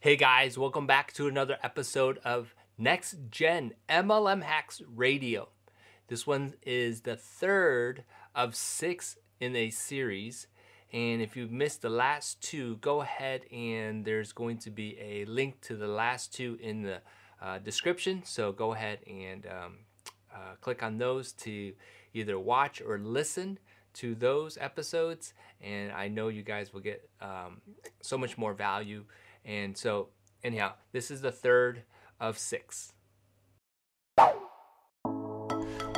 Hey guys, welcome back to another episode of Next Gen MLM Hacks Radio. This one is the third of six in a series. And if you've missed the last two, go ahead and there's going to be a link to the last two in the uh, description. So go ahead and um, uh, click on those to either watch or listen to those episodes. And I know you guys will get um, so much more value. And so, anyhow, this is the third of six.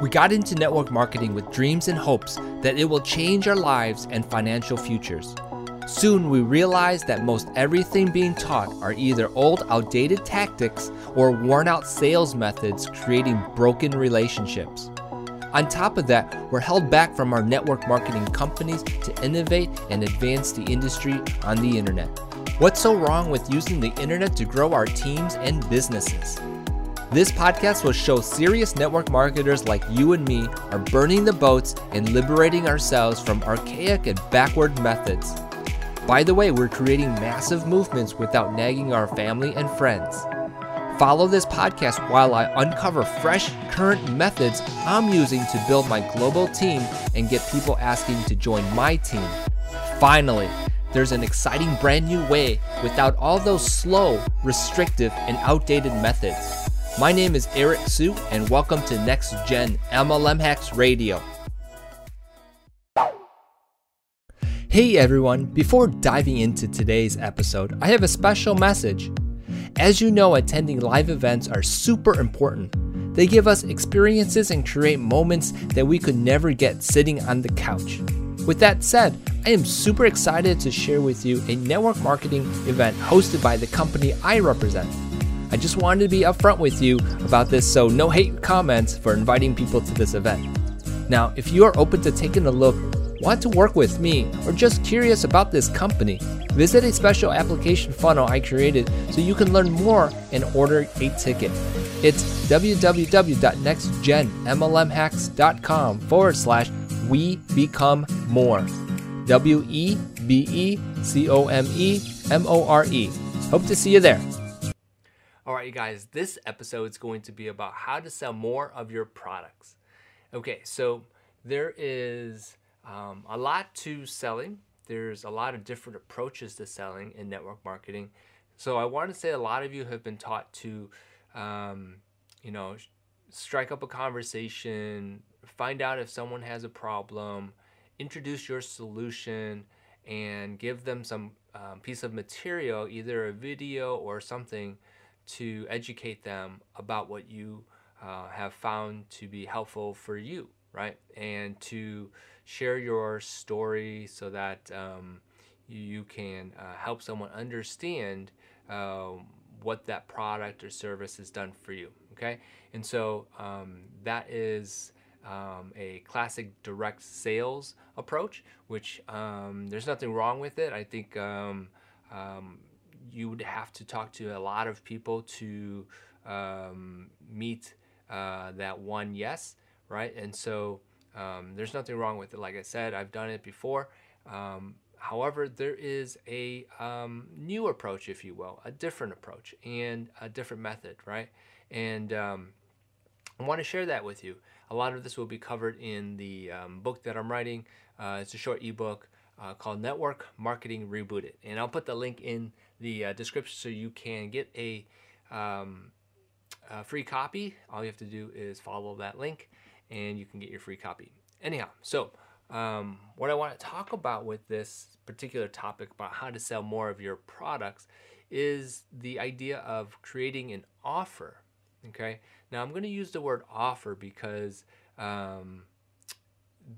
We got into network marketing with dreams and hopes that it will change our lives and financial futures. Soon we realized that most everything being taught are either old, outdated tactics or worn out sales methods creating broken relationships. On top of that, we're held back from our network marketing companies to innovate and advance the industry on the internet. What's so wrong with using the internet to grow our teams and businesses? This podcast will show serious network marketers like you and me are burning the boats and liberating ourselves from archaic and backward methods. By the way, we're creating massive movements without nagging our family and friends. Follow this podcast while I uncover fresh, current methods I'm using to build my global team and get people asking to join my team. Finally, there's an exciting brand new way without all those slow, restrictive, and outdated methods. My name is Eric Sue, and welcome to Next Gen MLM Hacks Radio. Hey everyone, before diving into today's episode, I have a special message. As you know, attending live events are super important. They give us experiences and create moments that we could never get sitting on the couch. With that said, I am super excited to share with you a network marketing event hosted by the company I represent. I just wanted to be upfront with you about this, so no hate comments for inviting people to this event. Now, if you are open to taking a look, want to work with me, or just curious about this company, visit a special application funnel I created so you can learn more and order a ticket. It's www.nextgenmlmhacks.com forward slash we become more. W E B E C O M E M O R E. Hope to see you there. All right, you guys, this episode is going to be about how to sell more of your products. Okay, so there is um, a lot to selling. There's a lot of different approaches to selling in network marketing. So I want to say a lot of you have been taught to, um, you know, strike up a conversation, find out if someone has a problem, introduce your solution, and give them some um, piece of material, either a video or something to educate them about what you uh, have found to be helpful for you, right? And to share your story so that um, you can uh, help someone understand uh, what that product or service has done for you, okay? And so um, that is um, a classic direct sales approach, which um, there's nothing wrong with it. I think um, um, you would have to talk to a lot of people to um, meet uh, that one yes, right? And so there's nothing wrong with it. Like I said, I've done it before. However, there is a um, new approach, if you will, a different approach and a different method, right? And um, I want to share that with you. A lot of this will be covered in the um, book that I'm writing. Uh, it's a short ebook uh, called Network Marketing Rebooted. And I'll put the link in the uh, description so you can get a, um, a, free copy. All you have to do is follow that link and you can get your free copy. Anyhow, so um, what I want to talk about with this particular topic about how to sell more of your products is the idea of creating an offer. Okay, now I'm going to use the word offer because um,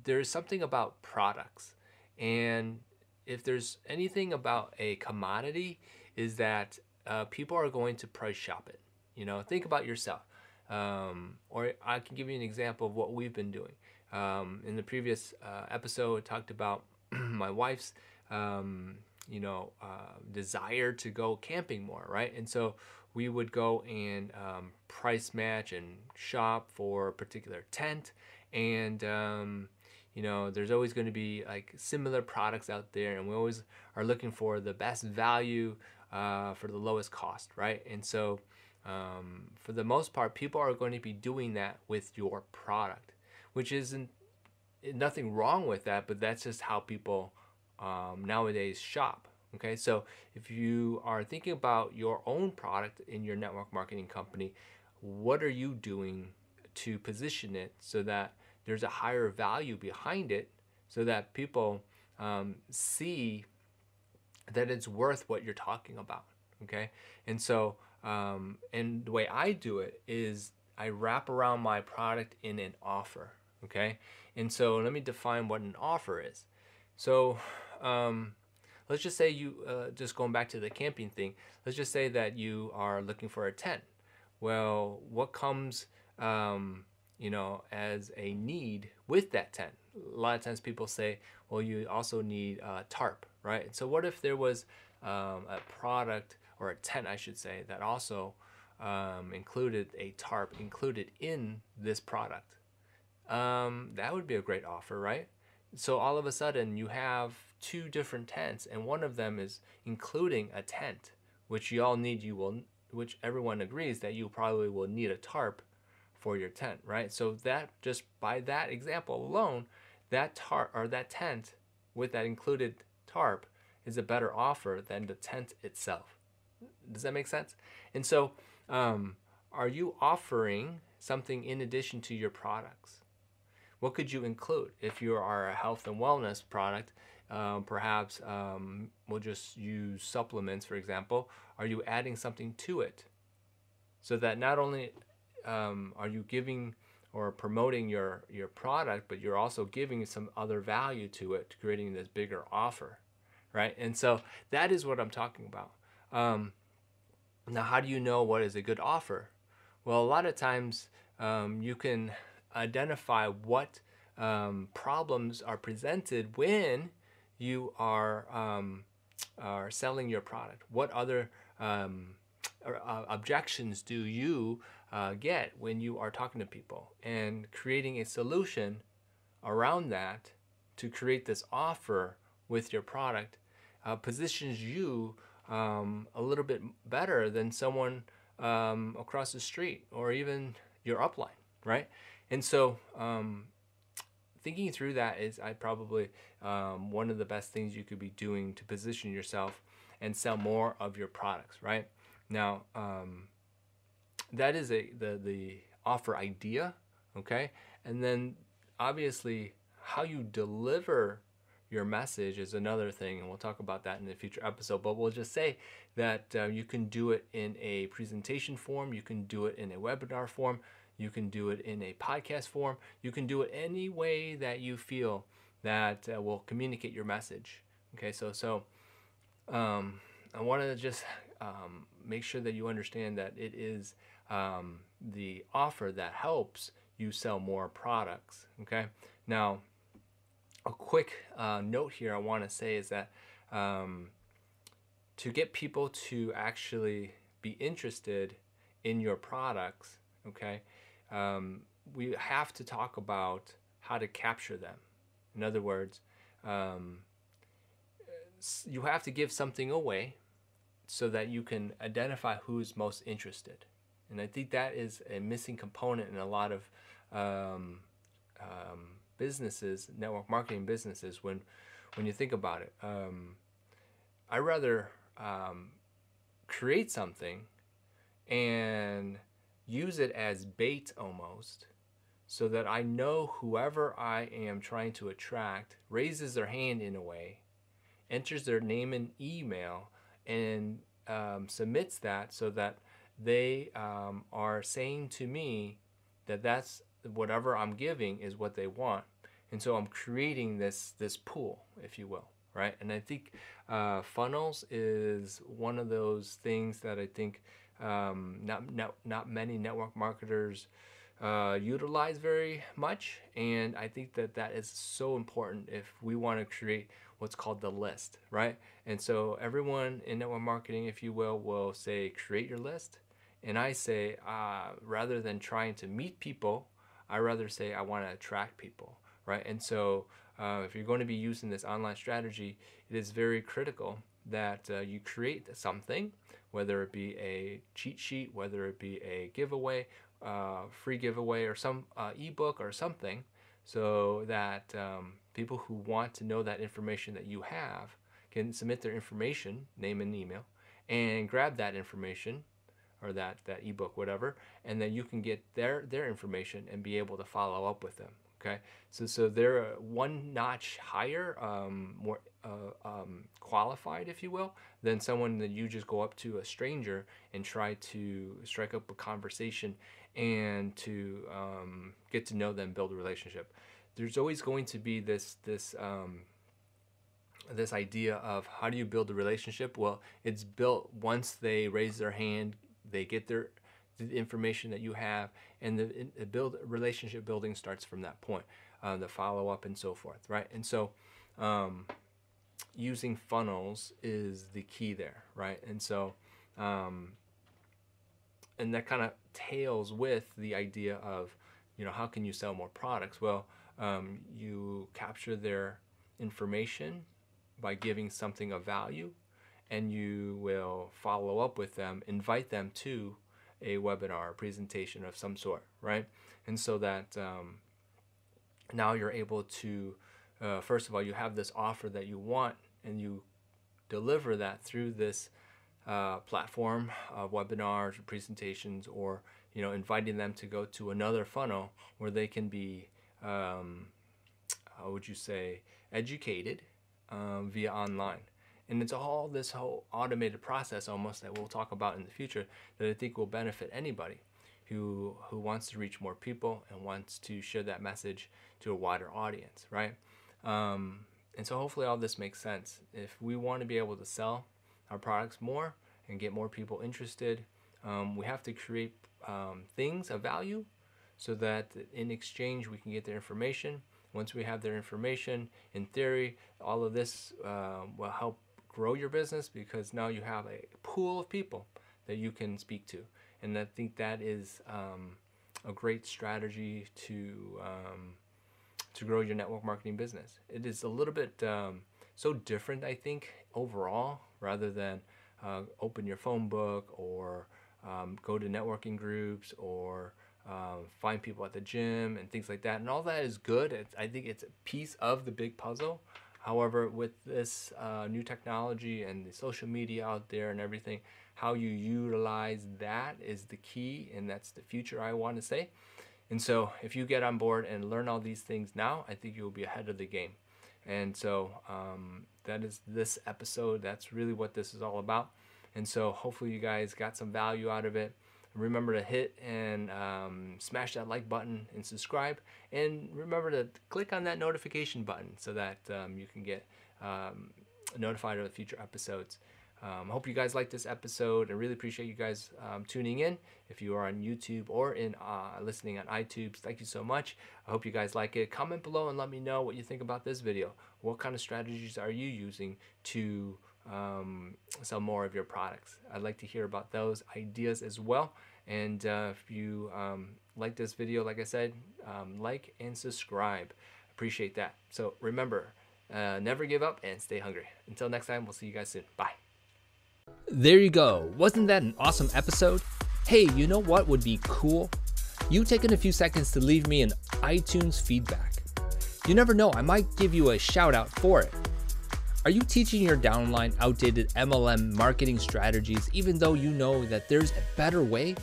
there's something about products and if there's anything about a commodity, is that uh, people are going to price shop it. You know, think about yourself. Um, or I can give you an example of what we've been doing. Um, in the previous uh, episode, I talked about my wife's, um, you know, uh, desire to go camping more, right? And so we would go and um, price match and shop for a particular tent, and um, you know there's always going to be like similar products out there and we always are looking for the best value uh, for the lowest cost, right? And so, um, for the most part, people are going to be doing that with your product, which isn't nothing wrong with that, but that's just how people um, nowadays shop. Okay, so if you are thinking about your own product in your network marketing company, what are you doing to position it so that there's a higher value behind it so that people um, see that it's worth what you're talking about. Okay, and so um, and the way I do it is I wrap around my product in an offer. Okay, and so let me define what an offer is. So um, let's just say you uh, just going back to the camping thing. Let's just say that you are looking for a tent. Well, what comes um, you know, as a need with that tent. A lot of times people say, well, you also need a tarp, right? So what if there was um, a product or a tent, I should say, that also um, included a tarp included in this product? Um, that would be a great offer, right? So all of a sudden you have two different tents, and one of them is including a tent, which you all need. You will, which everyone agrees that you probably will need a tarp for your tent, right? So that just by that example alone, that tarp or that tent with that included tarp is a better offer than the tent itself. Does that make sense? And so, um, are you offering something in addition to your products? What could you include? If you are a health and wellness product, um, perhaps um, we'll just use supplements, for example. Are you adding something to it? So that not only um, are you giving or promoting your your product, but you're also giving some other value to it, creating this bigger offer, right? And so that is what I'm talking about. Um, now, how do you know what is a good offer? Well, a lot of times um, you can identify what um, problems are presented when you are um, are selling your product. What other um, uh, objections do you uh, get when you are talking to people and creating a solution around that to create this offer with your product uh, positions you um, a little bit better than someone um, across the street or even your upline, right? And so, um, thinking through that is I probably um, one of the best things you could be doing to position yourself and sell more of your products, right? Now, um, that is a the the offer idea, okay? And then obviously how you deliver your message is another thing, and we'll talk about that in a future episode. But we'll just say that uh, you can do it in a presentation form, you can do it in a webinar form, you can do it in a podcast form, you can do it any way that you feel that uh, will communicate your message. Okay, so so um, I want to just um, make sure that you understand that it is um, the offer that helps you sell more products. Okay. Now, a quick uh, note here I want to say is that um, to get people to actually be interested in your products, okay, um, we have to talk about how to capture them. In other words, um, you have to give something away so that you can identify who's most interested. And I think that is a missing component in a lot of um, um, businesses, network marketing businesses, when, when you think about it. Um, I rather um, create something and use it as bait almost so that I know whoever I am trying to attract raises their hand in a way, enters their name and email, and um, submits that so that they um, are saying to me that that's whatever I'm giving is what they want. And so I'm creating this this pool, if you will, right? And I think uh, funnels is one of those things that I think um, not, not not many network marketers uh, utilize very much. And I think that that is so important if we want to create what's called the list, right? And so everyone in network marketing, if you will, will say create your list and I say, uh, rather than trying to meet people, I rather say I want to attract people, right? And so, uh, if you're going to be using this online strategy, it is very critical that uh, you create something, whether it be a cheat sheet, whether it be a giveaway, uh, free giveaway, or some uh, ebook or something, so that um, people who want to know that information that you have can submit their information, name and email, and grab that information or that that ebook, whatever, and then you can get their their information and be able to follow up with them. Okay, so so they're one notch higher, um, more uh, um, qualified, if you will, than someone that you just go up to a stranger and try to strike up a conversation and to um, get to know them, build a relationship. There's always going to be this this um, this idea of how do you build a relationship? Well, it's built once they raise their hand, they get their the information that you have, and the, the build relationship building starts from that point. Uh, the follow up and so forth, right? And so, um, using funnels is the key there, right? And so, um, and that kind of tails with the idea of, you know, how can you sell more products? Well, um, you capture their information by giving something of value and you will follow up with them, invite them to a webinar, a presentation of some sort, right? And so that um, now you're able to, uh, first of all, you have this offer that you want and you deliver that through this uh, platform of webinars or presentations or you know inviting them to go to another funnel where they can be um, how would you say educated um, via online and it's all this whole automated process almost that we'll talk about in the future that I think will benefit anybody who who wants to reach more people and wants to share that message to a wider audience, right? Um, and so hopefully all this makes sense. If we want to be able to sell our products more and get more people interested, um, we have to create um, things of value so that in exchange we can get their information. Once we have their information, in theory, all of this uh, will help grow your business because now you have a pool of people that you can speak to. And I think that is um, a great strategy to um, to grow your network marketing business. It is a little bit um, so different, I think, overall, rather than uh, open your phone book or um, go to networking groups or um, find people at the gym and things like that. And all that is good. It's, I think it's a piece of the big puzzle. However, with this uh, new technology and the social media out there and everything, how you utilize that is the key, and that's the future I want to say. And so, if you get on board and learn all these things now, I think you will be ahead of the game. And so, um, that is this episode. That's really what this is all about. And so, hopefully, you guys got some value out of it. Remember to hit and um, smash that like button and subscribe. And remember to click on that notification button so that um, you can get um, notified of the future episodes. Um, I hope you guys like this episode. I really appreciate you guys um, tuning in. If you are on YouTube or in uh, listening on iTunes, thank you so much. I hope you guys like it. Comment below and let me know what you think about this video. What kind of strategies are you using to um, sell more of your products? I'd like to hear about those ideas as well. And uh, if you um, like this video, like I said, um, like and subscribe. Appreciate that. So remember, uh, never give up and stay hungry. Until next time, we'll see you guys soon. Bye. There you go. Wasn't that an awesome episode? Hey, you know what would be cool? You taking a few seconds to leave me an iTunes feedback. You never know, I might give you a shout out for it. Are you teaching your downline outdated MLM marketing strategies even though you know that there's a better way?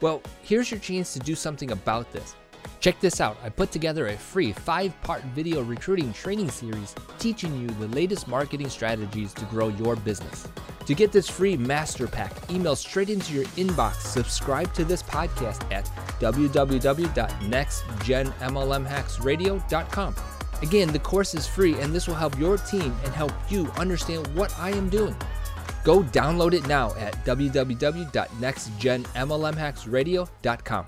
Well, here's your chance to do something about this. Check this out. I put together a free five part video recruiting training series teaching you the latest marketing strategies to grow your business. To get this free master pack, email straight into your inbox. Subscribe to this podcast at www.nextgenmlmhacksradio.com. Again, the course is free and this will help your team and help you understand what I am doing. Go download it now at www.nextgenmlmhacksradio.com.